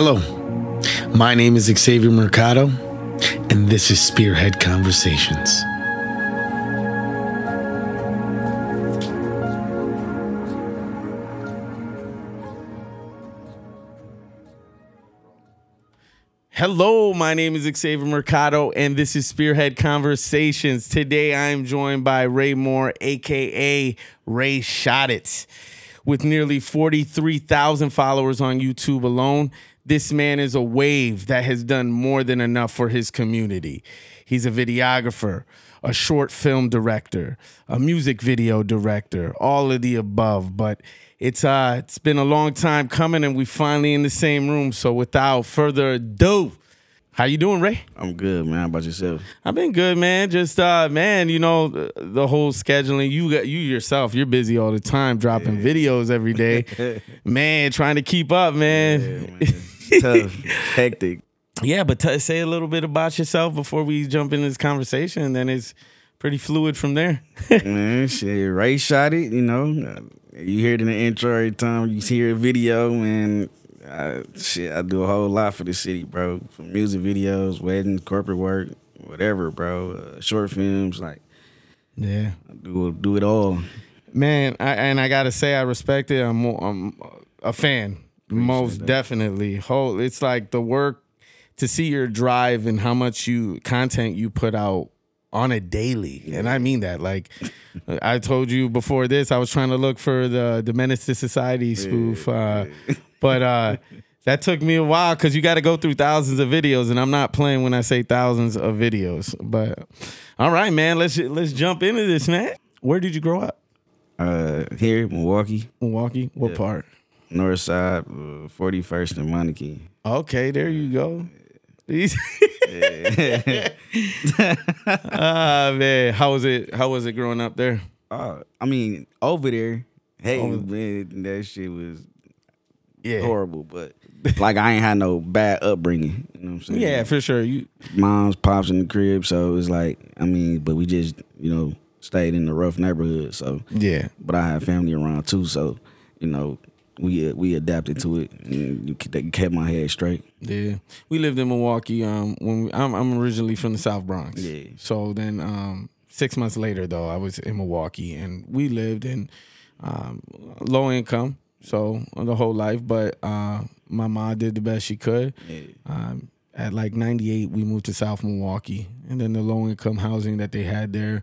Hello, my name is Xavier Mercado, and this is Spearhead Conversations. Hello, my name is Xavier Mercado, and this is Spearhead Conversations. Today I am joined by Ray Moore, aka Ray Shot It. With nearly 43,000 followers on YouTube alone, this man is a wave that has done more than enough for his community. He's a videographer, a short film director, a music video director, all of the above. But it's uh it's been a long time coming and we finally in the same room. So without further ado, how you doing, Ray? I'm good, man. How about yourself? I've been good, man. Just uh man, you know, the, the whole scheduling, you got you yourself, you're busy all the time dropping videos every day. man, trying to keep up, man. Yeah, man. Tough, hectic. Yeah, but t- say a little bit about yourself before we jump into this conversation, and then it's pretty fluid from there. man, shit, Ray shot it. You know, you hear it in the intro every time you hear a video, and I, shit, I do a whole lot for the city, bro. From music videos, weddings, corporate work, whatever, bro. Uh, short films, like yeah, I do do it all. Man, I, and I gotta say, I respect it. I'm, I'm a fan, most definitely. Whole, it's like the work to see your drive and how much you content you put out on a daily, and I mean that. Like I told you before this, I was trying to look for the the Menace II Society spoof, uh, but uh, that took me a while because you got to go through thousands of videos, and I'm not playing when I say thousands of videos. But all right, man, let's let's jump into this, man. Where did you grow up? Uh, here, Milwaukee, Milwaukee. What part? North Side, uh, 41st and Monarchy. Okay, there you go. Ah man, how was it? How was it growing up there? Uh, I mean, over there, hey Over- man, that shit was Yeah, horrible. But like, I ain't had no bad upbringing. You know what I'm saying? yeah, for sure. You Mom's pops in the crib, so it's like, I mean, but we just you know stayed in the rough neighborhood. So, yeah, but I had family around too, so you know we we adapted to it and you kept my head straight. yeah. We lived in Milwaukee. Um, when we, I'm I'm originally from the South Bronx. Yeah. So then, um, six months later though, I was in Milwaukee, and we lived in um, low income. So the whole life, but uh, my mom did the best she could. Yeah. Um, at like 98, we moved to South Milwaukee, and then the low income housing that they had there,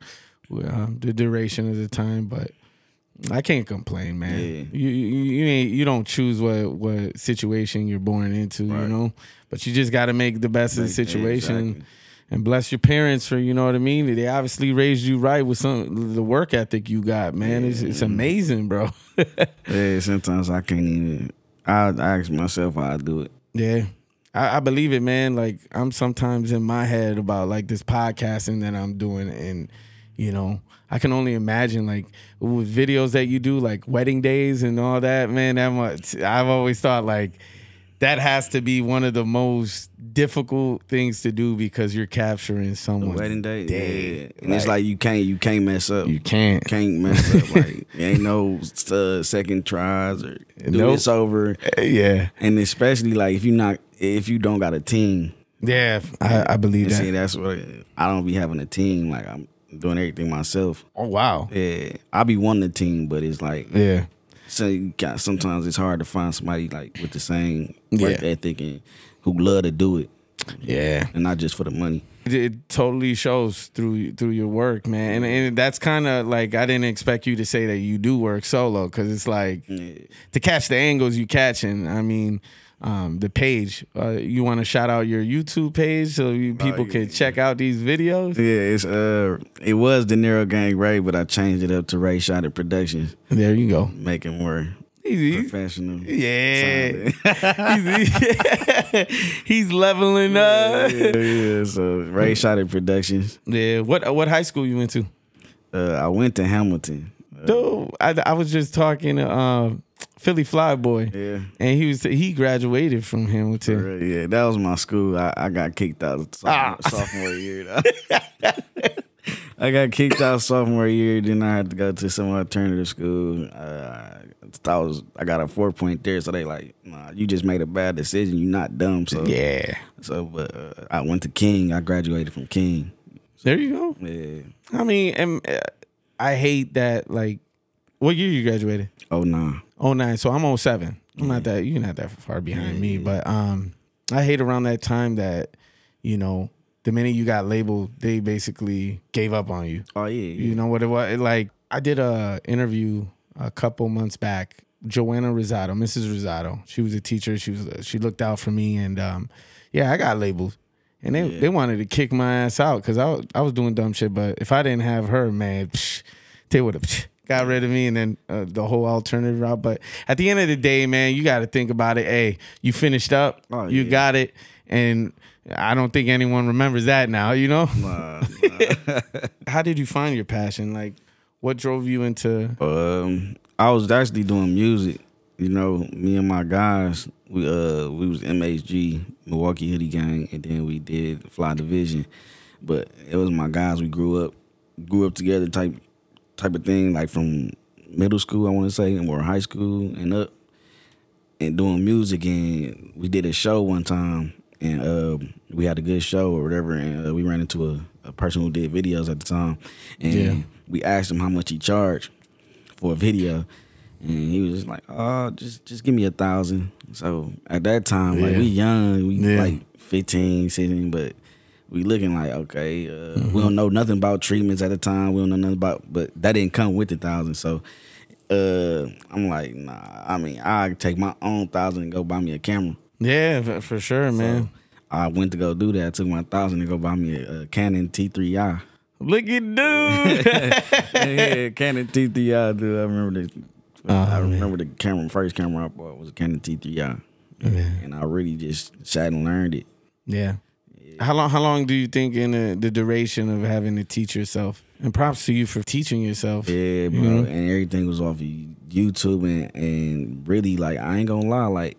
um, the duration of the time. But I can't complain, man. Yeah. You, you you ain't you don't choose what what situation you're born into, you know. But you just got to make the best of the situation. exactly. And bless your parents for you know what I mean. They obviously raised you right with some the work ethic you got, man. It's it's amazing, bro. Yeah, sometimes I can't even. I, I ask myself how I do it. Yeah. I, I believe it, man. Like I'm sometimes in my head about like this podcasting that I'm doing and you know, I can only imagine like with videos that you do, like wedding days and all that, man, that much I've always thought like that has to be one of the most difficult things to do because you're capturing The someone's wedding day, day. yeah. and it's like you can't you can't mess up. you can't. can't mess up. Like there ain't no uh, second tries or do Nope. this over. Yeah. And especially like if you not if you don't got a team. Yeah, I, I believe And see, that's what I don't be having a team. Like I'm doing everything myself. Oh wow. Yeah, I be wanting the team, but it's like Yeah. so you got, sometimes it's hard to find somebody like with the same Yeah. work ethic and who love to do it Yeah. and not just for the money. It, it totally shows through through your work, man. And, and that's kind of like I didn't expect you to say that you do work solo because it's like Yeah. to catch the angles you catching. I mean, um, the page. Uh, you want to shout out your YouTube page so you, people yeah. can check out these videos. Yeah, it's uh, it was De Niro Gang Ray, but I changed it up to Ray Shot Productions, There you go. make it more Easy. professional. Yeah, he's, he's leveling up. yeah, yeah. So Ray Shot Productions. Yeah. What what high school you went to? Uh, I went to Hamilton. Uh, Dude, I, I was just talking to um, Philly Fly Boy. yeah. And he was he graduated from Hamilton. Yeah, that was my school. I, I got kicked out sophomore, Ah. sophomore year. I got kicked out sophomore year. Then I had to go to some alternative school. Uh, I was I got a four point there, so they like, nah, you just made a bad decision. You're not dumb. So Yeah. So, but uh, I went to King. I graduated from King. There you go. Yeah. I mean, and, uh, I hate that. Like, what year you graduated? Oh nah. Oh nine. So I'm 07. I'm not that. You're not that far behind me, but um, I hate around that time that, you know, the minute you got labeled, they basically gave up on you. Oh yeah. yeah. You know what it was? It, like I did a interview a couple months back. Joanna Rosado, Mrs. Rosado. She was a teacher. She was she looked out for me, and um, yeah, I got labeled, and they Yeah. they wanted to kick my ass out because I was, I was doing dumb shit. But if I didn't have her, man, psh, they would have got rid of me, and then uh, the whole alternative route. But at the end of the day, man, you got to think about it. Hey, you finished up, Oh, you yeah. got it, and I don't think anyone remembers that now. You know, Nah, nah. how did you find your passion? Like, what drove you into? um, I was actually doing music. You know, me and my guys, we uh we was MHG Milwaukee Hoodie Gang, and then we did Fly Division. But it was my guys. We grew up, grew up together type type of thing. Like from middle school, I want to say, and or high school and up, and doing music. And we did a show one time, and uh, we had a good show or whatever. And uh, we ran into a, a person who did videos at the time, and Yeah. we asked him how much he charged for a video. And he was just like, "Oh, just just give me a thousand. So at that time, like we young, we Yeah. like 15, 16, but we looking like okay. Uh, Mm-hmm. We don't know nothing about treatments at the time. We don't know nothing about, but that didn't come with the thousand. So uh, I'm like, nah. I mean, I take my own thousand and go buy me a camera. Yeah, for, sure, man. I went to go do that. I took my thousand to go buy me a, a Canon T3i. Look at dude. yeah, Canon T3i, dude. I remember the. Oh, I man. remember the camera. First camera I bought was a Canon T3i, Yeah. and I really just sat and learned it. yeah. How long? How long do you think in the, the duration of having to teach yourself? And props to you for teaching yourself. Yeah, bro. Mhm. And everything was off of YouTube, and and really, like, I ain't gonna lie, like,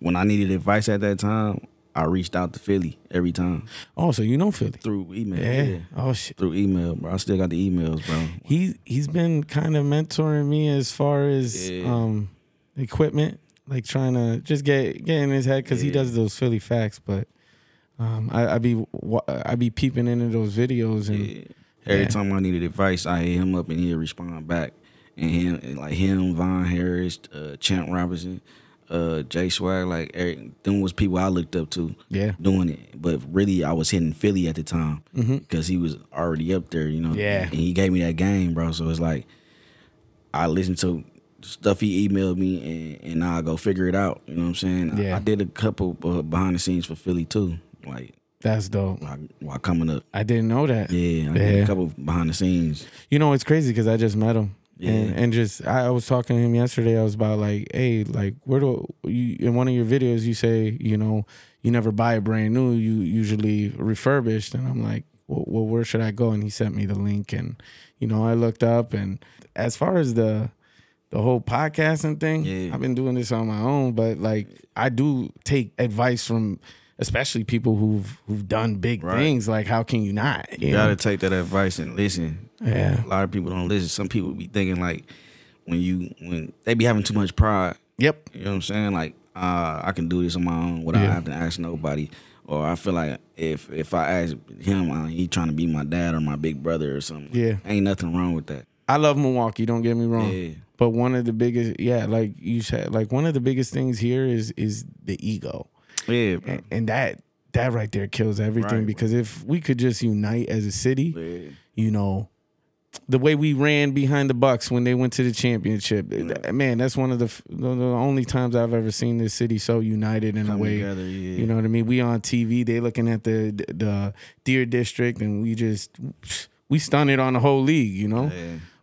when I needed advice at that time, I reached out to Philly every time Oh, so you know Philly? through email. Yeah. yeah. Oh shit. through email, bro. I still got the emails, bro. He he's been kind of mentoring me as far as Yeah. um equipment, like trying to just get get in his head because he does those Philly facts. But um, I I be I be peeping into those videos and Yeah. Every Yeah. time I needed advice, I hit him up and he'd respond back. And him, and like him, Von Harris, uh, Champ Robinson, uh, Jay Swag, like Eric, them was people I looked up to yeah. doing it. But really, I was hitting Philly at the time because he was already up there, you know. Yeah. And he gave me that game, bro. So it's like I listened to stuff he emailed me, and and now I go figure it out. You know what I'm saying? I- Yeah. I, did a couple uh, behind the scenes for Philly too, like That's dope. while, while coming up. I didn't know that. Yeah, I did a couple behind the scenes. You know, it's crazy because I just met him. Yeah. And, and just I I was talking to him yesterday. I was about like, hey, like where do you in one of your videos you say, you know, you never buy a brand new, you usually refurbished. And I'm like, well, well where should I go? And he sent me the link, and you know, I looked up. And as far as the the whole podcasting thing, Yeah. I've been doing this on my own, but like I do take advice from. Especially people who've who've done big Right. things, like how can you not? You You gotta take that advice and listen. Yeah. A lot of people don't listen. Some people be thinking like when you when they be having too much pride. Yep. You know what I'm saying? Like uh, I can do this on my own without Yeah. having to ask nobody. Or I feel like if if I ask him, uh, he trying to be my dad or my big brother or something. Yeah. ain't nothing wrong with that. I love Milwaukee. Don't get me wrong. Yeah. But one of the biggest, yeah, like you said, like one of the biggest things here is is the ego, Yeah, bro. and, and that that right there kills everything. Right, bro. because if we could just unite as a city, Yeah. you know, the way we ran behind the Bucks when they went to the championship, that- man, that's one of the, the the only times I've ever seen this city so united in a way. together, yeah. You know what I mean? We on TV, they looking at the the Deer District, and we just we stun it on the whole league. You know.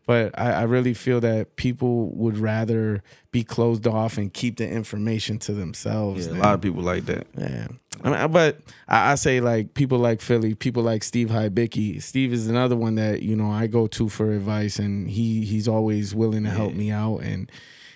Yeah. But I, I really feel that people would rather be closed off and keep the information to themselves. Yeah, a lot of people like that. yeah. I mean, but I, I say like people like Philly, people like Steve Hybicki. Steve is another one that you know I go to for advice, and he he's always willing to help me out, and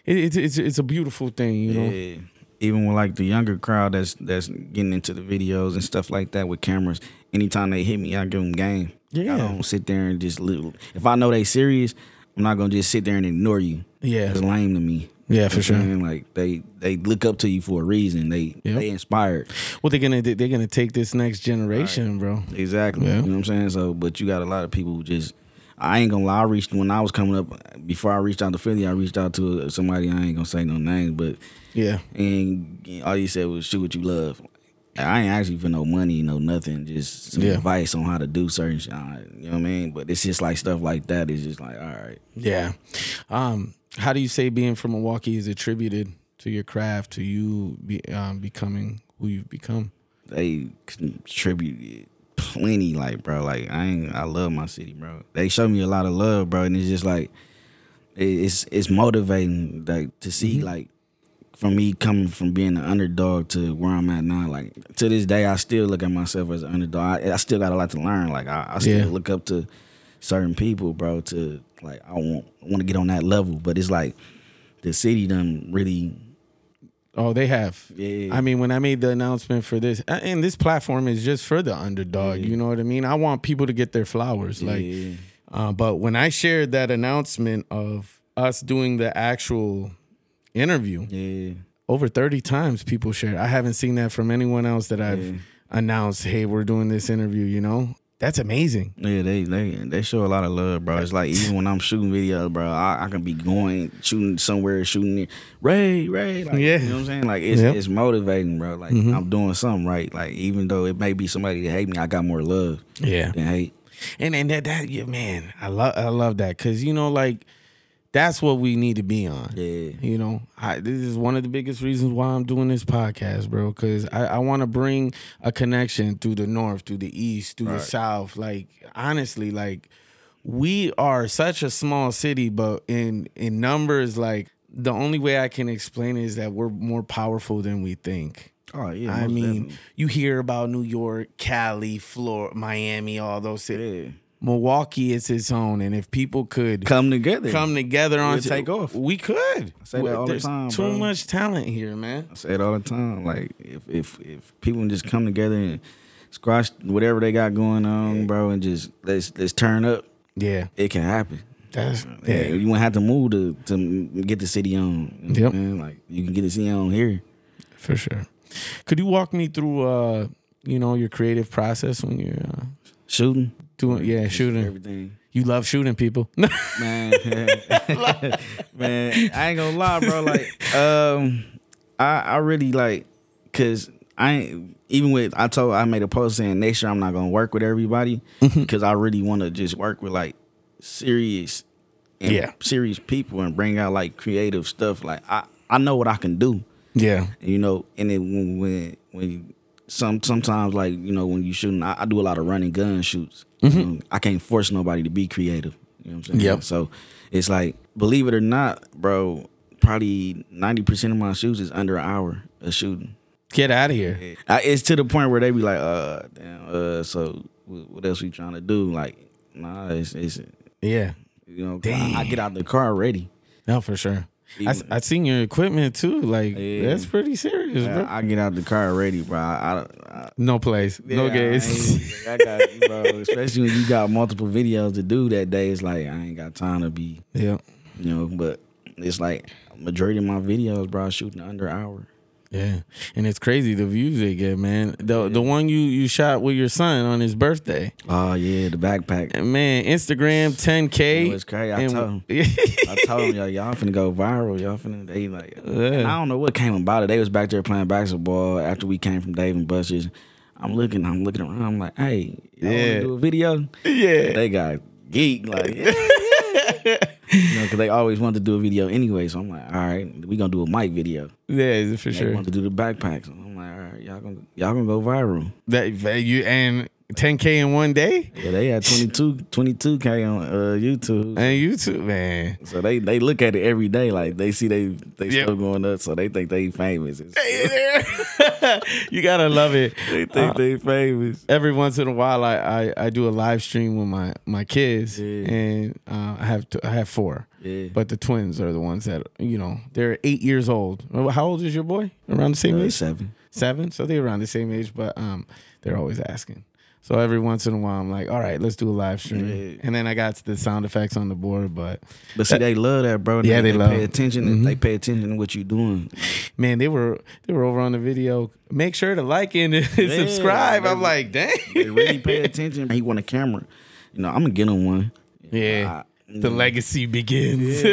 it, it's it's it's a beautiful thing, you know. Yeah. Even with like the younger crowd that's that's getting into the videos and stuff like that with cameras, anytime they hit me, I give them game. Yeah. I don't sit there and just little. If I know they serious, I'm not gonna just sit there and ignore you. Yeah. It's lame to me. Yeah, for sure. know what I'm saying? Like they they look up to you for a reason. They Yep. they inspired. Well, they're gonna they're gonna take this next generation, bro. Exactly. Yeah. You know what I'm saying? So, but you got a lot of people who just. I ain't gonna lie. I reached when I was coming up. Before I reached out to Philly, I reached out to somebody. I ain't gonna say no names, but Yeah. and all you said was shoot what you love. I ain't actually for no money, no nothing. Just some Yeah. advice on how to do certain shit. You know what I mean? But it's just like stuff like that. It's just like all right. Yeah. Um, how do you say being from Milwaukee is attributed to your craft, to you be, um, becoming who you've become? They contributed plenty. Like bro, like I ain't. I love my city, bro. They show me a lot of love, bro, and it's just like it's it's motivating like to see like from me coming from being an underdog to where I'm at now, like to this day, I still look at myself as an underdog. I, I still got a lot to learn. Like I, I still Yeah. look up to certain people, bro. To like I want want to get on that level, but it's like the city done really. Oh, they have. Yeah. I mean, when I made the announcement for this, and this platform is just for the underdog. You know what I mean? I want people to get their flowers. Like, yeah, uh, but when I shared that announcement of us doing the actual interview, yeah, over 30 times people shared. I haven't seen that from anyone else that I've Yeah. announced, hey, we're doing this interview, you know? That's amazing. yeah. They they they show a lot of love, bro. It's like even when I'm shooting videos, bro, I, I can be going shooting somewhere, shooting it. Ray, Ray, like, Yeah. you know what I'm saying? Like it's Yep. it's motivating, bro. Like mm-hmm. I'm doing something right. Like even though it may be somebody that hate me, I got more love Yeah. than hate. And and that, that yeah, man, I love I love that cuz you know like that's what we need to be on. Yeah. You know, I, this is one of the biggest reasons why I'm doing this podcast, bro. Because I, I want to bring a connection through the north, through the east, through the south. Like honestly, like we are such a small city, but in in numbers, like the only way I can explain it is that we're more powerful than we think. Oh yeah. I mean, definitely. you hear about New York, Cali, Florida, Miami, all those cities. yeah. Milwaukee is its own, and if people could Come together. come together on take off. we could. I say that all the There's time, Too bro. much talent here, man. I say it all the time. Like if if if people just come together and squash whatever they got going on, bro, and just let's let's turn up, Yeah, it can happen. that's Yeah, yeah, you won't have to move to to get the city on. You Yep. Like you can get the city on here. for sure. Could you walk me through, uh, you know, your creative process when you're uh, Shooting. Doing? Yeah, shooting. Everything. You love shooting people. Man, man, I ain't gonna lie, bro. Like, um, I I really like, cause I ain't even with I told I made a post saying next year I'm not gonna work with everybody Mm-hmm. because I really want to just work with like serious, and Yeah. serious people and bring out like creative stuff. Like I I know what I can do, yeah, you know, and then when when when you, some sometimes like you know when you shooting, I, I do a lot of running gun shoots. Know, I can't force nobody to be creative. You know what I'm saying? Mm-hmm. Yep. So it's like, believe it or not, bro, probably ninety percent of my shoots is under an hour of shooting. get out of here. I, it's to the point where they be like, uh, damn, uh, so what what else we trying to do? Like, nah, it's, it's Yeah, you know, I, I get out the car ready. no, for sure. I, I seen your equipment too. Like Yeah. that's pretty serious, bro. I, get out the car ready, bro. I, I, no place, no Yeah, games. I, I got you, bro. Especially when you got multiple videos to do that day. It's like I ain't got time to be, yeah, you know. But it's like majority of my videos, bro, shooting under hour. Yeah, and it's crazy the views they get, man. The the one you you shot with your son on his birthday. Oh yeah, the backpack. And man, Instagram 10k. It was crazy. I and- told him. I told them, y'all, y'all finna go viral. Y'all finna, they like, and I don't know what came about it. They was back there playing basketball after we came from Dave and Buster's. I'm looking, I'm looking around. I'm like, hey, Yeah. wanna do a video? yeah, They got geek, like, yeah, yeah. You know, because they always wanted to do a video anyway. So I'm like, all right, we gonna do a mic video. yeah, for sure. They wanted to do the backpacks. So I'm like, all right, y'all gonna y'all gonna go viral. That you and 10k in one day Yeah, they had 22 22k on uh, YouTube. and YouTube, man. So they they look at it every day, like they see they they Yeah. still going up, so they think they famous. you gotta love it. they think they famous. Every once in a while, I, I, I do a live stream with my my kids, Yeah. and uh, I have t- I have four, Yeah, but the twins are the ones that you know they're eight years old. How old is your boy? Around the same Uh, age, seven. seven. So they're around the same age, but um, they're always asking. So every once in a while, I'm like, all right, let's do a live stream. Yeah. And then I got the sound effects on the board. But But see, they love that, bro. Yeah, they love- pay attention. Mhm. They pay attention to what you're doing. man, they were they were over on the video. Make sure to like and subscribe. I'm like, dang. They really pay attention. He want a camera. You know, I'm gonna get him one. Yeah. The legacy begins.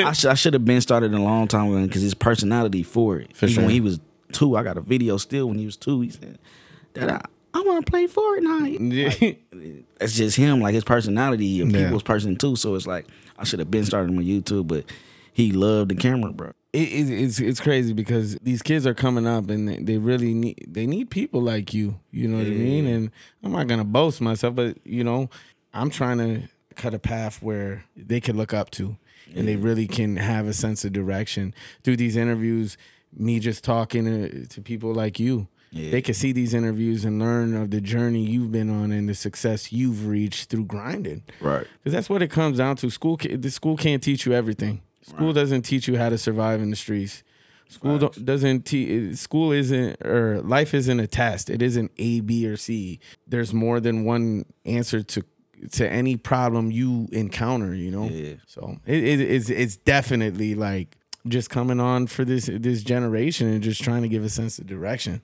I, should, I should have been started a long time ago because his personality for it. For Even sure. when he was two, I got a video still when he was two. He said, "Dad, I, I want to play Fortnite." Yeah. It's just him, like his personality, a Yeah. people's person too. So it's like I should have been starting on YouTube, but he loved the camera, bro. it, it, it's it's crazy because these kids are coming up and they, really need they need people like you. You know what I mean? And I'm not gonna boast myself, but you know, I'm trying to cut a path where they can look up to and they really can have a sense of direction through these interviews. Me just talking to, to people like you. Yeah. They can see these interviews and learn of the journey you've been on and the success you've reached through grinding. Right. Because that's what it comes down to. School, the school can't teach you everything. School doesn't teach you how to survive in the streets. School don't, doesn't teach. School isn't or life isn't a test. It isn't A, B, or C. There's more than one answer to to any problem you encounter. You know. Yeah. So it, it, it's it's definitely like just coming on for this this generation and just trying to give a sense of direction.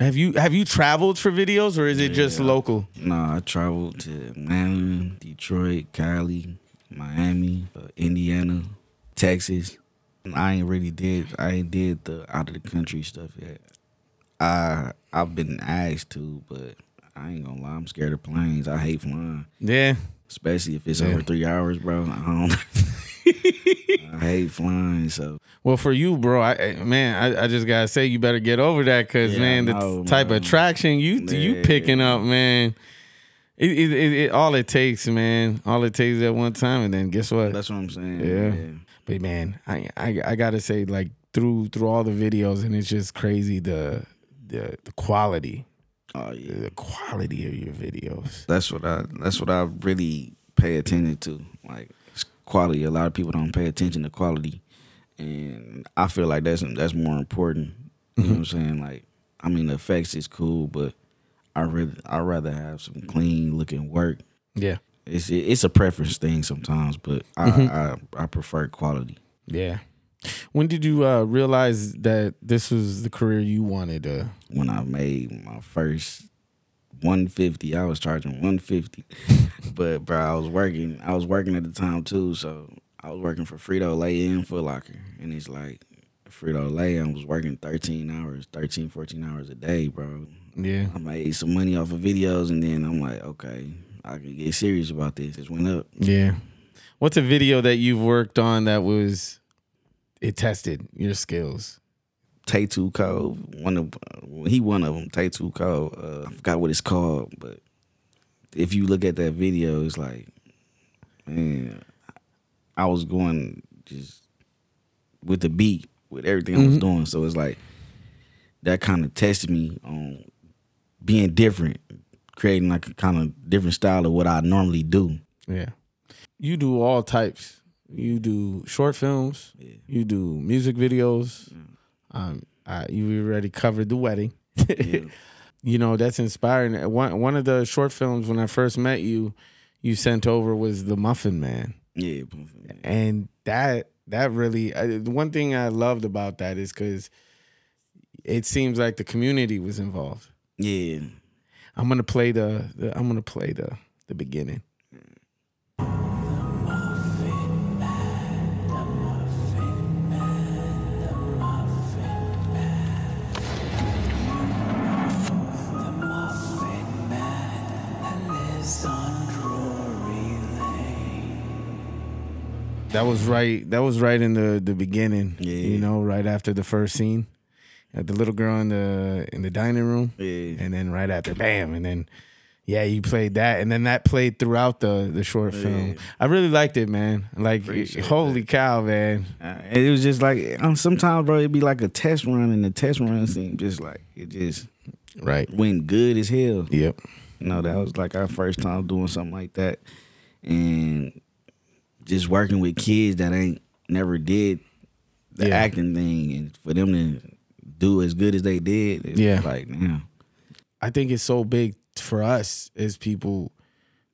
Have you have you traveled for videos or is it just Yeah. local? Nah, I traveled to Atlanta, Detroit, Cali, Miami, uh, Indiana, Texas. I ain't really did. I ain't did the out of the country stuff yet. I I've been asked to, but I ain't gonna lie. I'm scared of planes. I hate flying, Yeah. especially if it's Yeah. over three hours, bro. I don't. I hate flying, so Well, for you, bro, I man, I, I just gotta say you better get over that because Yeah, man, the know, type man. of traction you you picking up, man. It, it, it, it all it takes, man. All it takes at one time, and then guess what? that's what I'm saying. Yeah. But man, I, I I gotta say, like through through all the videos, and it's just crazy the the the quality, Oh yeah. the quality of your videos. that's what I that's what I really pay attention to. Like quality. A lot of people don't pay attention to quality, and I feel like that's that's more important. You know what I'm saying? Like, I mean, the effects is cool, but I really I rather have some clean looking work. Yeah, It's it's a preference thing sometimes, but I I, I prefer quality. yeah. When did you uh, realize that this was the career you wanted to? When I made my first 150, I was charging 150. but bro, I was working. I was working at the time too, so I was working for Frito Lay and Foot Locker, and it's like Frito Lay. I was working 13 hours, 13, 14 hours a day, bro. Yeah, I made some money off of videos, and then I'm like, okay, I can get serious about this. It went up. yeah. What's a video that you've worked on that was it tested your skills? Tattoo Code, one of he one of them. Tattoo Code, uh, I forgot what it's called, but if you look at that video, it's like, man, I was going just with the beat, with everything I was Mhm. doing. So it's like that kind of tested me on being different, creating like a kind of different style of what I normally do. Yeah. You do all types. You do short films. Yeah. You do music videos. Um, I, you already covered the wedding. Yeah. you know that's inspiring. One one of the short films when I first met you, you sent over was the Muffin Man, Yeah, and that that really I, the one thing I loved about that is because it seems like the community was involved. yeah. I'm gonna play the, the I'm gonna play the the beginning. That was right. That was right in the the beginning. Yeah. You know, right after the first scene, Had the little girl in the in the dining room, Yeah. and then right after, bam, and then yeah, you played that, and then that played throughout the the short film. I really liked it, man. Like, Appreciate holy cow, man. Uh, it was just like um, sometimes, bro, it'd be like a test run, and the test run seemed just like it just Right. went good as hell. Yep. You know, that was like our first time doing something like that, and just working with kids that ain't never did the Yeah. acting thing, and for them to do as good as they did, Yeah. like, damn, I think it's so big for us as people,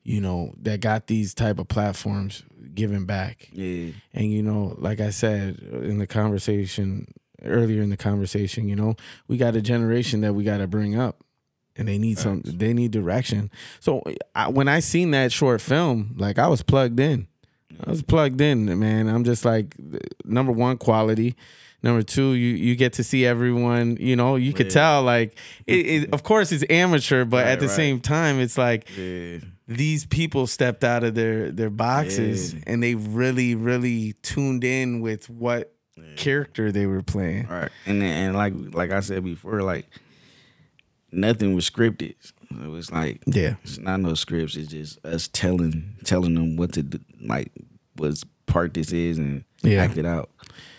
you know, that got these type of platforms giving back. Yeah. And you know, like I said in the conversation earlier in the conversation, you know, we got a generation that we got to bring up, and they need some, they need direction. So I, when I seen that short film, like I was plugged in. I was plugged in, man. I'm just like number one, quality. Number two, you you get to see everyone. You know, you could Yeah. tell like, it, it, of course, it's amateur, but Right, at the right. same time, it's like Yeah. these people stepped out of their their boxes Yeah. and they really really tuned in with what character they were playing. Right. And then, and like like I said before, like nothing was scripted. It was like Yeah. it's not no scripts. It's just us telling telling them what to do, like what part this is and Yeah. act it out.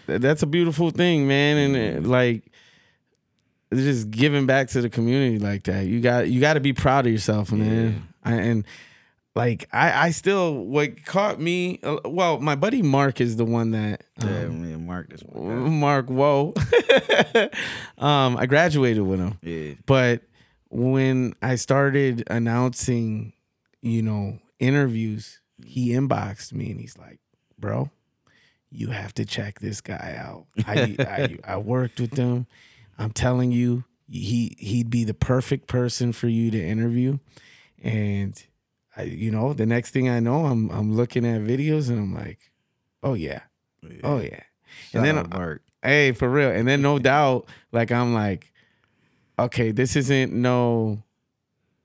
That's a beautiful thing, man, and like just giving back to the community like that. You got you got to be proud of yourself, man. I, and like I I still what caught me uh, well, my buddy Mark is the one that um, Yeah, me and Mark this one. Mark whoa. um I graduated with him. Yeah. But when I started announcing, you know, interviews, he inboxed me and he's like, "Bro, you have to check this guy out. I I, I worked with him. I'm telling you, he he'd be the perfect person for you to interview." And I, you know, the next thing I know, I'm I'm looking at videos and I'm like, "Oh yeah, oh yeah." Shout then out Mark. Hey, for real. And then no doubt, like I'm like, okay, this isn't no,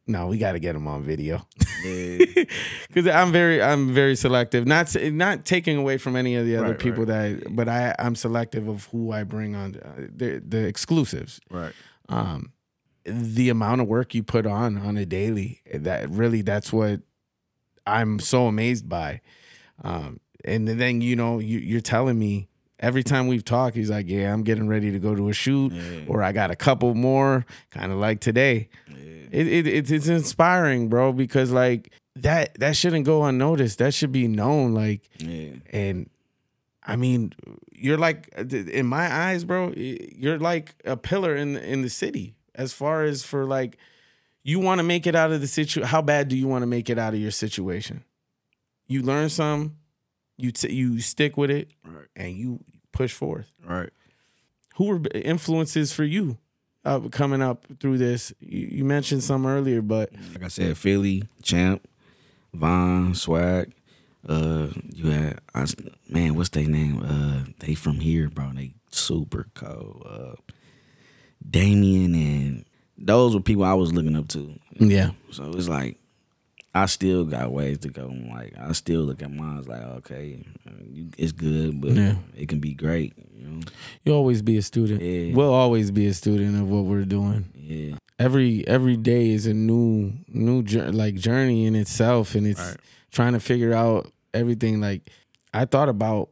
no, we got to get him on video Yeah. because I'm very, I'm very selective. Not not taking away from any of the other Right, people right. that, but I I'm selective of who I bring on uh, the the exclusives. right. Um, the amount of work you put on on a daily, that really that's what I'm so amazed by. Um, and then you know you, you're telling me every time we've talked, he's like, "Yeah, I'm getting ready to go to a shoot, Yeah. or I got a couple more." Kind of like today. Yeah. It, it it's it's inspiring, bro, because like that that shouldn't go unnoticed. That should be known. Like, Yeah. and I mean, you're like in my eyes, bro. You're like a pillar in in the city as far as for like you want to make it out of the situ. How bad do you want to make it out of your situation? You learn some, you t- you stick with it, Right. and you push forth. Right. Who were influences for you uh, coming up through this? You, you mentioned some earlier, but Like I said, Philly, Champ, Von, Swag. Uh, you had I, man, what's their name? Uh, they from here, bro. They super cold. Uh, Damien and those were people I was looking up to. yeah, So it's like I still got ways to go. Like I still look at mine as like, okay, it's good, but Yeah. it can be great. You know? you always be a student. Yeah. We'll always be a student of what we're doing. Yeah. every every day is a new new like journey in itself and it's Right. trying to figure out everything like i thought about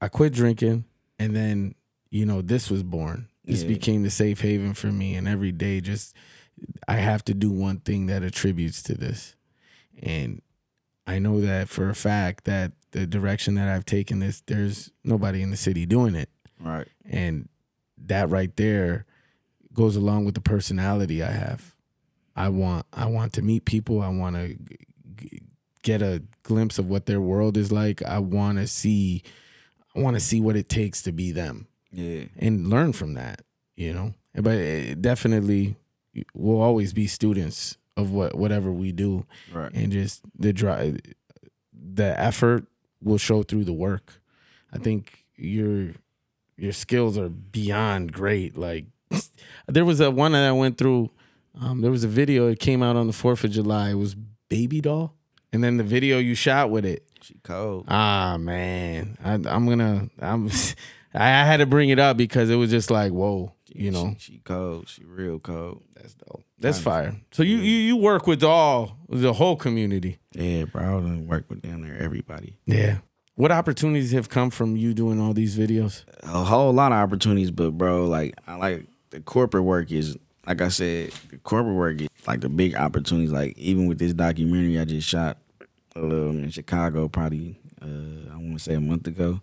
i quit drinking and then you know this was born this Yeah. became the safe haven for me and every day just i have to do one thing that attributes to this and i know that for a fact that the direction that i've taken this there's nobody in the city doing it Right. and that right there goes along with the personality I have. I want I want to meet people. I want to g- get a glimpse of what their world is like. I want to see I want to see what it takes to be them Yeah. and learn from that, you know. But it definitely we'll always be students of what whatever we do Right. and just the drive the effort will show through the work i think your your skills are beyond great like there was a one that i went through um, there was a video it came out on the 4th of july it was baby doll and then the video you shot with it She cold. ah man I, i'm gonna i'm I had to bring it up because it was just like whoa you know She, she cold. She real cold. that's dope that's fire so you, you you work with all the whole community Yeah, bro. I done work with down there everybody. Yeah. What opportunities have come from you doing all these videos? A whole lot of opportunities, but bro, like I like the corporate work is like I said, the corporate work is like the big opportunities. Like even with this documentary I just shot um, in Chicago, probably uh, I want to say a month ago.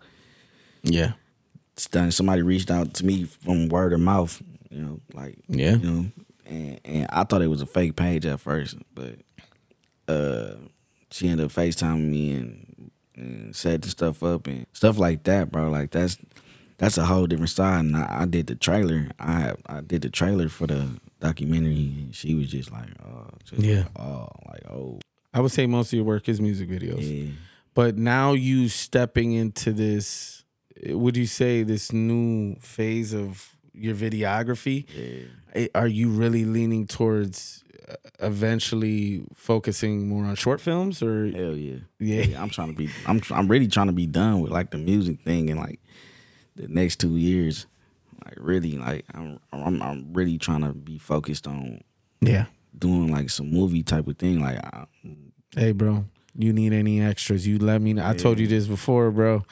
Yeah. It's done. Somebody reached out to me from word of mouth. You know, like Yeah. you know, and, and I thought it was a fake page at first, but uh, she ended up FaceTiming me and, and setting stuff up and stuff like that, bro. Like that's that's a whole different side. And I, I did the trailer. I I did the trailer for the documentary, and she was just like, oh, just Yeah. like, oh, like oh, I would say most of your work is music videos. yeah. But now you stepping into this, would you say this new phase of your videography? eh, Are you really leaning towards uh, eventually focusing more on short films or Hell yeah. Yeah. I'm trying to be I'm I'm really trying to be done with like the music thing and like the next 2 years. Like really like I'm I'm I'm really trying to be focused on yeah? doing like some movie type of thing like I, Hey, bro, you need any extras? You let me know. I told you this before, bro.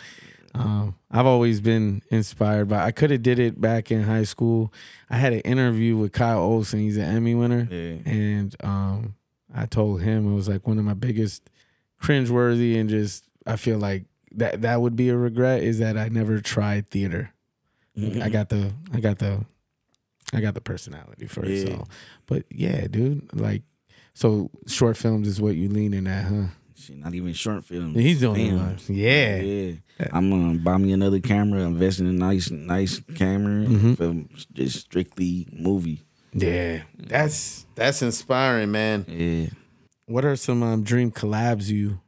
Um, I've always been inspired by. I could have did it back in high school. I had an interview with Kyle Olsen. He's an Emmy winner, Yeah. and um, I told him it was like one of my biggest cringeworthy and just I feel like that that would be a regret is that I never tried theater. I got the I got the I got the personality for it. Yeah. So, but yeah, dude, like so short films is what you leaning at, huh? Shit, not even short film. He's doing Damn. Yeah. Yeah. I'm gonna buy me another camera, invest in a nice nice camera Mm-hmm. for just strictly movie. Yeah. That's that's inspiring, man. Yeah. What are some um, dream collabs you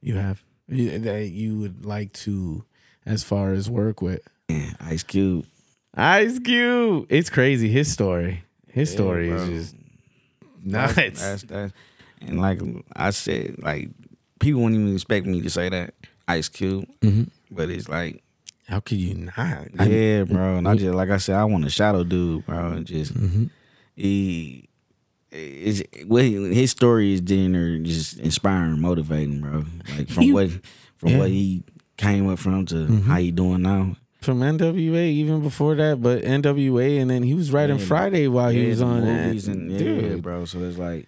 you have you- that you would like to as far as work with? yeah. Ice Cube. Ice Cube. It's crazy. His story. His Yeah, story bro. is just That's, nuts. that's that's and like I said, like people wouldn't even expect me to say that Ice Cube, Mhm. but it's like How could you not? I- yeah, bro. And I just like I said, I want a shadow dude, bro. And just Mhm. he is his story is dinner just inspiring, motivating, bro. Like from He- what from yeah. what he came up from to how he doing now. From NWA, even before that, but NWA, and then he was writing Yeah, Friday while he was on movies that. and yeah, Dude, bro. So it's like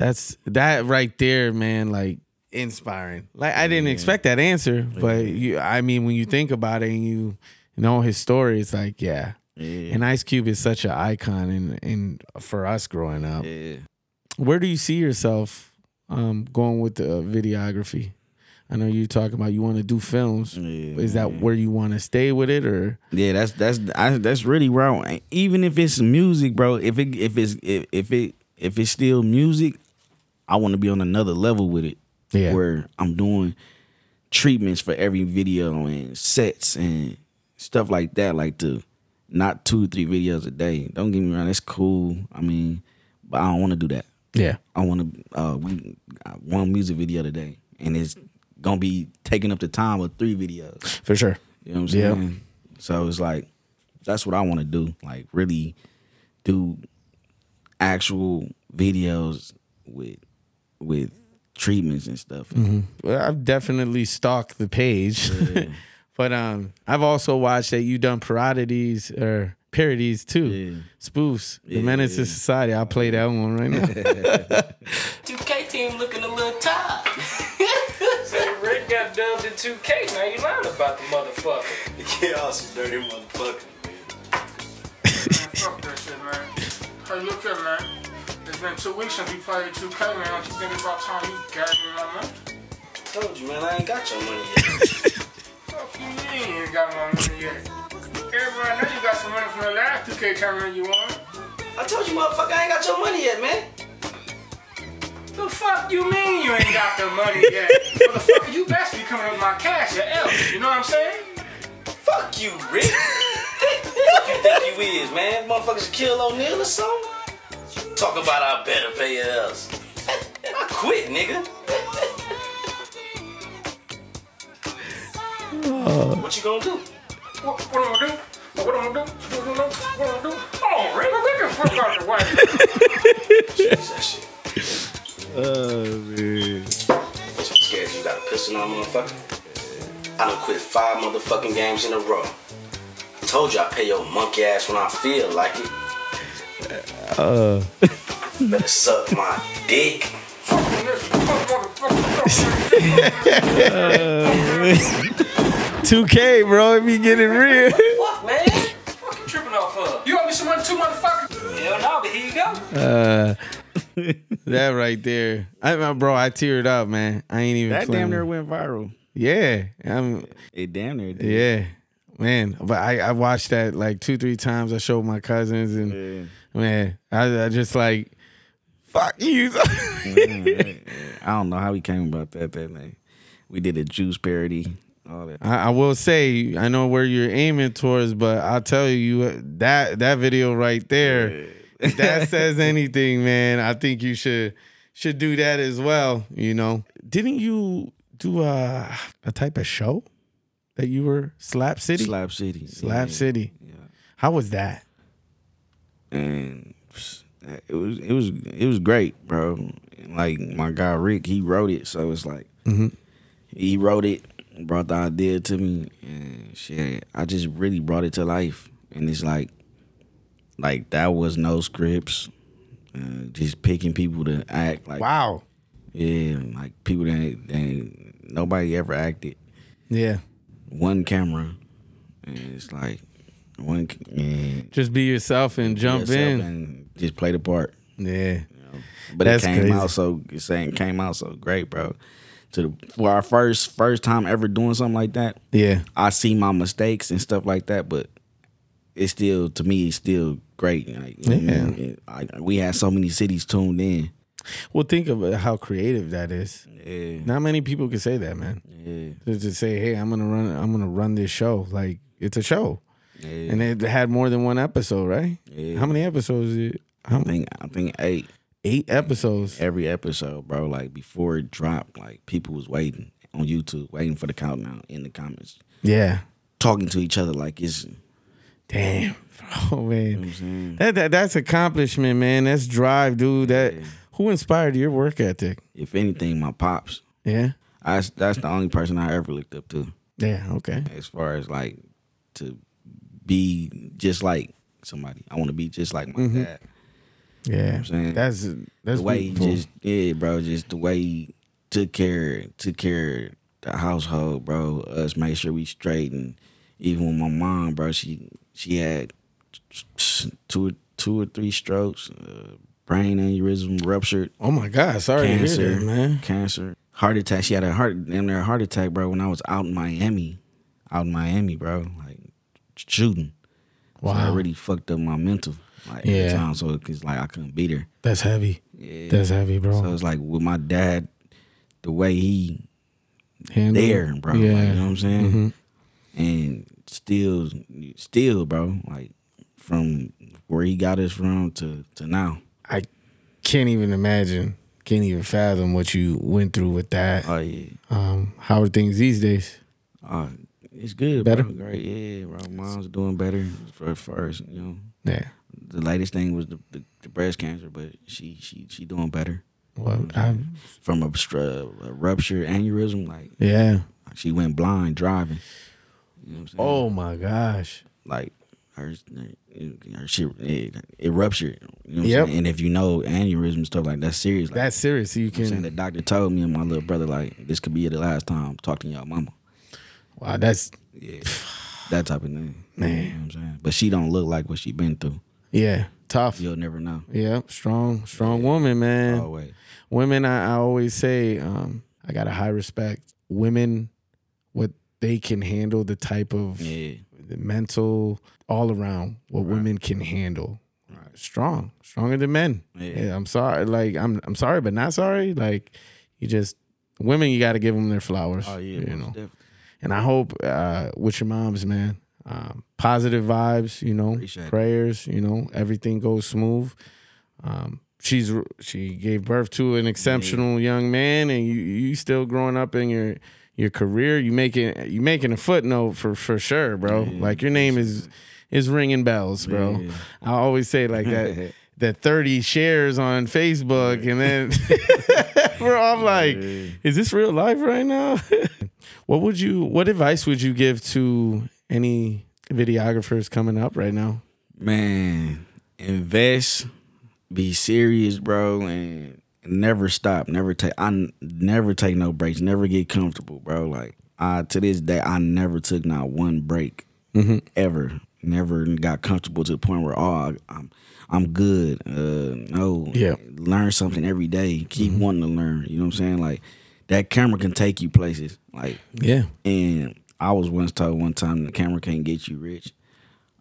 That's that right there, man. Like inspiring. Like I didn't expect that answer, but you. I mean, when you think about it and you know his story, it's like yeah. yeah, And Ice Cube is such an icon, and and for us growing up, yeah. where do you see yourself um, going with the videography? I know you're talking about you want to do films. Yeah, Is that where you want to stay with it, or Yeah, that's that's I, that's really where I, want- even if it's music, bro. If it if it's if, if it if it's still music, I want to be on another level with it. Yeah. where I'm doing treatments for every video and sets and stuff like that. Like to not two three videos a day. Don't get me wrong, that's cool. I mean, but I don't want to do that. yeah, I want to uh, we one music video today, and it's gonna be taking up the time of three videos. for sure. You know what I'm Yep. saying? So it's like that's what I want to do. Like really do actual videos with with treatments and stuff. Mm-hmm. Well, I've definitely stalked the page, but um, I've also watched that you done parodies or parodies too, Yeah. spoofs. The Yeah, Menace to yeah. Society. I'll play that one right now. 2K team looking a little tired. Say Rick got dubbed in 2K, man. You lying about the motherfucker. yeah, some dirty motherfucker. man, Fuck that shit, man. Hey, look here, man. It's been two weeks since we played 2K, man. Don't you think it's about time you got me my money? Told you, man, I ain't got your money yet. Fuck you mean you ain't got my money yet? Everybody know you got some money from the last 2K tournament you won. I told you, motherfucker, I ain't got your money yet, man. The fuck you mean you ain't got the money yet? Motherfucker, you best be coming with my cash or else. You know what I'm saying? Fuck you, Rick. Fuck you think you is, man? Motherfuckers kill O'Neal or something? Talk about I better pay else. I quit, nigga. What you gonna do? What, what am I do? What am I do? What am I do? What am I do? Oh, Rick, get the fuck out the way. That shit. Oh man. You got a pistol on, motherfucker? I done quit five motherfucking games in a row. Told you I pay your monkey ass when I feel like it. Uh, Better suck my dick. Fucking this, fuck motherfucker, fuck. 2K, bro. It be getting real. Fuck, man. Fuck tripping off of? You owe me some money too, motherfucker? Hell no, Uh, that right there, I, bro, I teared up, man. I ain't even. That playing. damn near went viral. Yeah, I'm. It damn near did. Yeah, man. But I, I watched that like two, three times. I showed my cousins, and Yeah. Man, I, I just like, fuck you. I don't know how we came about that that night. We did a juice parody, all that. I, I will say, I know where you're aiming towards, but I'll tell you that that video right there, if that says anything, man. I think you should should do that as well. You know, didn't you do a a type of show that you were Slap City? Slap City. Slap yeah. City. Yeah. How was that? And it was it was it was great, bro. Like my guy Rick, he wrote it, so it's like Mhm. he wrote it, brought the idea to me, and shit, I just really brought it to life. And it's like, like that was no scripts, uh, just picking people to act like, Wow. yeah, like people that, that nobody ever acted. Yeah. One camera, and it's like one, and Just be yourself and jump yourself in. and just play the part. Yeah. But That's it came crazy. out so saying came out so great, bro. To the for our first first time ever doing something like that, Yeah. I see my mistakes and stuff like that, but it's still to me it's still great. Like, you know what I Yeah. mean? It- we had so many cities tuned in. Well, think of uh, how creative that is. Yeah, Not many people can say that, man. yeah, To just say, "Hey, I'm gonna run. I'm gonna run this show." Like it's a show, and it had more than one episode, right? Yeah. How many episodes? Is it? How I think I think eight eight episodes? every episode, bro. Like before it dropped, like people was waiting on YouTube, waiting for the countdown in the comments, Yeah. talking to each other like it's. Damn. Oh man, know what I'm that, that that's accomplishment, man. That's drive, dude. That Yeah. who inspired your work ethic? If anything, my pops. Yeah. I, that's the only person I ever looked up to Yeah. Okay. as far as like to be just like somebody. I want to be just like my Mhm. dad. Yeah. I'm saying? That's that's the way he just yeah, bro, just the way he took care took care of the household, bro. Us made sure we straight and even with my mom, bro, she she had two or two or three strokes, uh, brain aneurysm ruptured, Oh my God! Sorry to cancer, hear that, man. cancer, heart attack. She had a heart in there heart attack, bro. When I was out in Miami, out in Miami, bro, like shooting. So that Wow. really fucked up my mental, like Yeah. at the time. So it's like I couldn't beat her. That's heavy. Yeah. That's heavy, bro. So it's like with my dad, the way he Handle there, bro. like, Yeah. you know what I'm saying? Mhm. And still, still, bro. Like from where he got us from to to now. I can't even imagine, can't even fathom what you went through with that. Oh yeah. Um, how are things these days? Uh, it's good, Better? bro. Great, yeah, bro. Mom's doing better for first. You know, Yeah. the latest thing was the, the, the breast cancer, but she she she doing better Well, I, from a, a ruptured aneurysm. Like yeah. she went blind driving. You know what I'm saying? Oh my gosh. like her, her shit it, it ruptured. You know Yep. And if you know aneurysm stuff like that's serious. Like, That's serious. You you know what I'm saying can. the doctor told me and my little brother like this could be the last time talking to your mama. Wow. That's Yeah, that type of thing. Man. you know I'm saying. But she don't look like what she been through. yeah. Tough. You'll never know. Yeah. Strong. Strong woman, man. Always. women I, I always say um, i got a high respect women what they can handle the type of Yeah. the mental all around what women can handle strong stronger than men Yeah. yeah. i'm sorry like i'm i'm sorry but not sorry like you just women you got to give them their flowers Oh yeah. you know definitely. And i hope uh with your moms man um, positive vibes you know Appreciate it. prayers you know everything goes smooth um, she's she gave birth to an exceptional young man, and you you still growing up in your your career. You making you making a footnote for for sure, bro. Yeah. Like your name is is ringing bells, bro. Yeah. I always say like that. That 30 shares on Facebook, and then bro, I'm like, is this real life right now? what would you, what advice would you give to any videographers coming up right now? Man, invest, be serious, bro, and never stop. Never take. I never take no breaks. Never get comfortable, bro. Like I to this day, I never took not one break Mm-hmm. ever. never got comfortable to the point where oh I'm I'm good. Uh, no, Yeah. learn something every day. Keep wanting to learn. You know what I'm saying? Like that camera can take you places. Like Yeah. and I was once told one time the camera can't get you rich.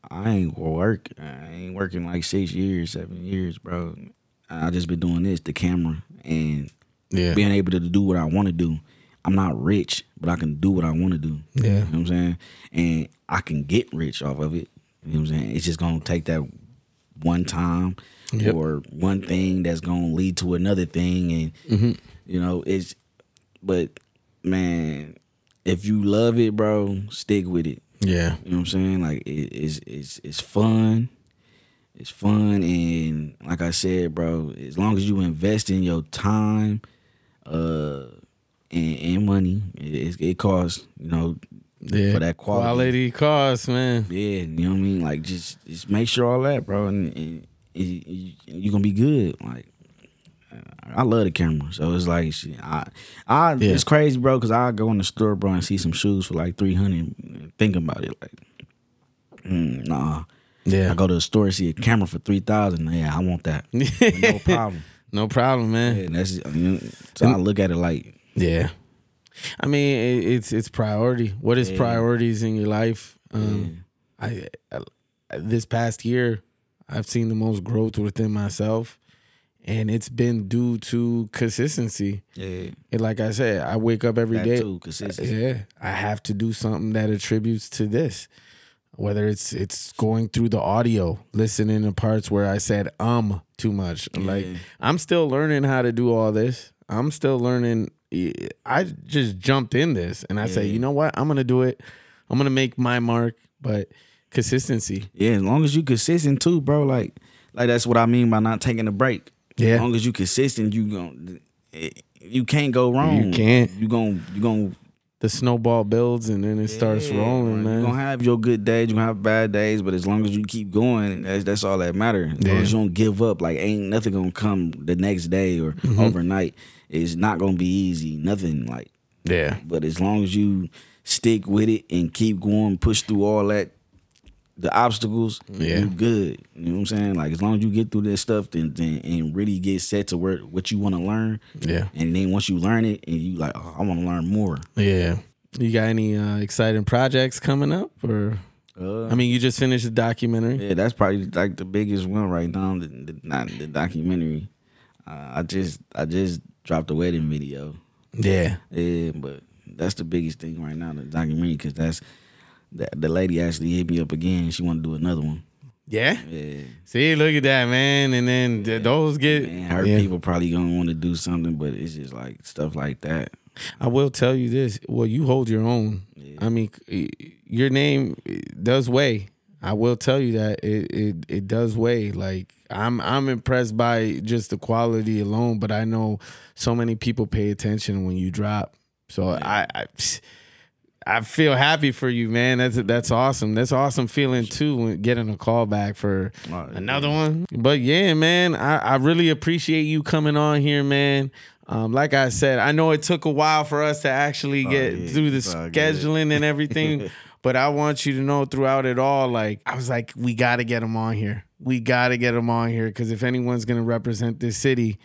I ain't work. I ain't working like six years, seven years, bro. I just been doing this, the camera, and Yeah. being able to do what I want to do. I'm not rich, but I can do what I want to do. Yeah. You know what I'm saying? And I can get rich off of it. You know what I'm saying? It's just gonna take that one time Yep. or one thing that's gonna lead to another thing and Mm-hmm. you know, it's but man, if you love it, bro, stick with it. Yeah. You know what I'm saying? Like it, it's it's it's fun. It's fun and like I said, bro, as long as you invest in your time, uh, and, and money, it, it costs. You know, Yeah. for that quality. Quality cost, man. Yeah, you know what I mean. Like just just make sure all that, bro, and, and, you're gonna be good. Like I love the camera, so it's like shit. I, I Yeah. it's crazy, bro, because I go in the store, bro, and see some shoes for like three hundred. Think about it, like, mm, nah. Yeah. I go to the store and see a camera for three thousand. Yeah, I want that. no problem. No problem, man. Yeah, that's you know, so I look at it like Yeah. I mean, it, it's it's priority. What is Yeah. priorities in your life? Um, I, I this past year, I've seen the most growth within myself, and it's been due to consistency. yeah, And like I said, I wake up every that day. too, consistency. Yeah, I have to do something that attributes to this. Whether it's it's going through the audio, listening to parts where I said um too much. Like I'm still learning how to do all this. I'm still learning. I just jumped in this and I say, you know what? I'm gonna do it. I'm gonna make my mark. But consistency. Yeah, as long as you consistent too, bro. Like, like that's what I mean by not taking a break. Yeah. As long as you consistent, you gon' you can't go wrong. You can't. You gon' you gon' The snowball builds and then it starts rolling, man. You gonna have your good days, you gonna have bad days, but as long as you keep going, that's that's all that matters. As long Yeah. as you don't give up, like ain't nothing gonna come the next day or Mm-hmm. overnight. It's not gonna be easy. Nothing like yeah. but as long as you stick with it and keep going, push through all that, the obstacles, Yeah. you good. You know what I'm saying? Like as long as you get through that stuff, then, then and really get set to where what you want to learn, Yeah. and then once you learn it, and you like, oh, I want to learn more. Yeah. You got any uh, exciting projects coming up or Uh, I mean, you just finished the documentary. yeah, that's probably like the biggest one right now. The, the, not the documentary. Uh, I just I just dropped a wedding video. Yeah. Yeah, but that's the biggest thing right now, the documentary, because that's the, the lady actually hit me up again. She want to do another one. Yeah. Yeah, See, look at that, man. And then th- those get. man, her Yeah. people probably gonna want to do something, but it's just like stuff like that. I will tell you this. Well, you hold your own. I mean, your name does weigh. I will tell you that it, it it does weigh. Like I'm I'm impressed by just the quality alone, but I know so many people pay attention when you drop. So I, I I feel happy for you, man. That's that's awesome. That's awesome feeling too getting a call back for Oh, yeah. another one. But yeah, man, I, I really appreciate you coming on here, man. Um, like I said, I know it took a while for us to actually get Oh, yeah, through the it's all good. scheduling and everything. but I want you to know throughout it all, like I was like, we got to get him on here. We got to get him on here because if anyone's gonna represent this city,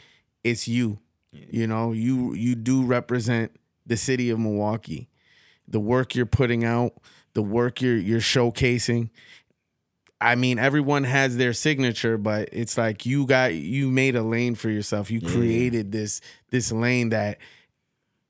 it's you. You know, you you do represent the city of Milwaukee. The work you're putting out, the work you're you're showcasing. I mean, everyone has their signature, but it's like you got you made a lane for yourself. You created this this lane that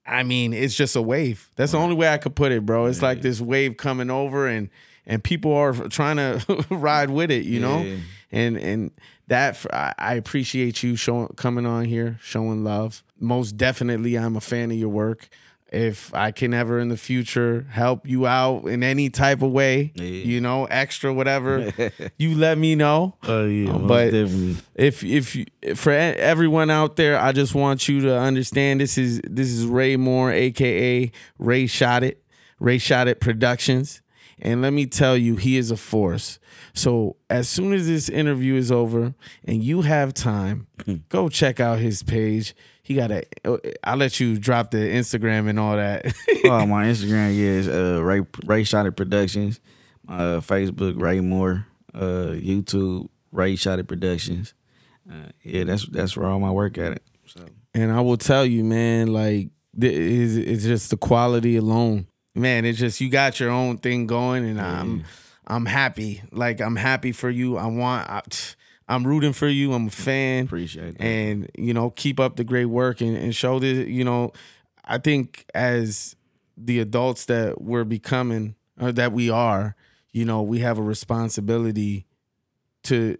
I mean, it's just a wave. That's the only way I could put it, bro. It's like this wave coming over and and people are trying to ride with it, you know? Yeah. And and that I appreciate you showing coming on here, showing love. Most definitely I'm a fan of your work. If I can ever in the future help you out in any type of way, Yeah. you know, extra whatever, you let me know. Oh yeah, Um, but- definitely. if if you, for everyone out there, I just want you to understand this is this is Ray Moore, aka Ray Shot It, Ray Shot It Productions, and let me tell you, he is a force. So as soon as this interview is over and you have time, go check out his page. He got a. I'll let you drop the Instagram and all that. oh, my Instagram yeah, is uh, Ray Ray Shot Productions. Uh, Facebook Ray Moore. Uh, YouTube Ray Shot Productions. Uh, yeah, that's that's where all my work at it. So And I will tell you, man, like it's, it's just the quality alone. Man, it's just you got your own thing going, and I'm I'm happy. Like I'm happy for you. I want. I, I'm rooting for you. I'm a fan. appreciate that. and you know keep up the great work and, and show this you know i think as the adults that we're becoming or that we are you know we have a responsibility to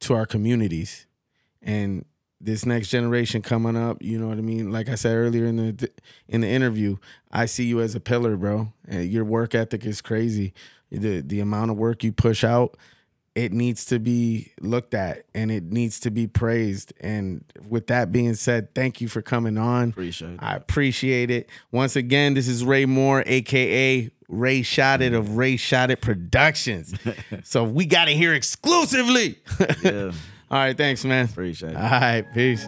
to our communities and this next generation coming up you know what i mean like i said earlier in the in the interview i see you as a pillar bro and your work ethic is crazy the the amount of work you push out it needs to be looked at and it needs to be praised. And with that being said, thank you for coming on. Appreciate it. I appreciate it. Once again, this is Ray Moore, aka Ray Shot It of Ray Shot It Productions. so we got it here exclusively. yeah, All right, thanks, man. appreciate it. All right, peace.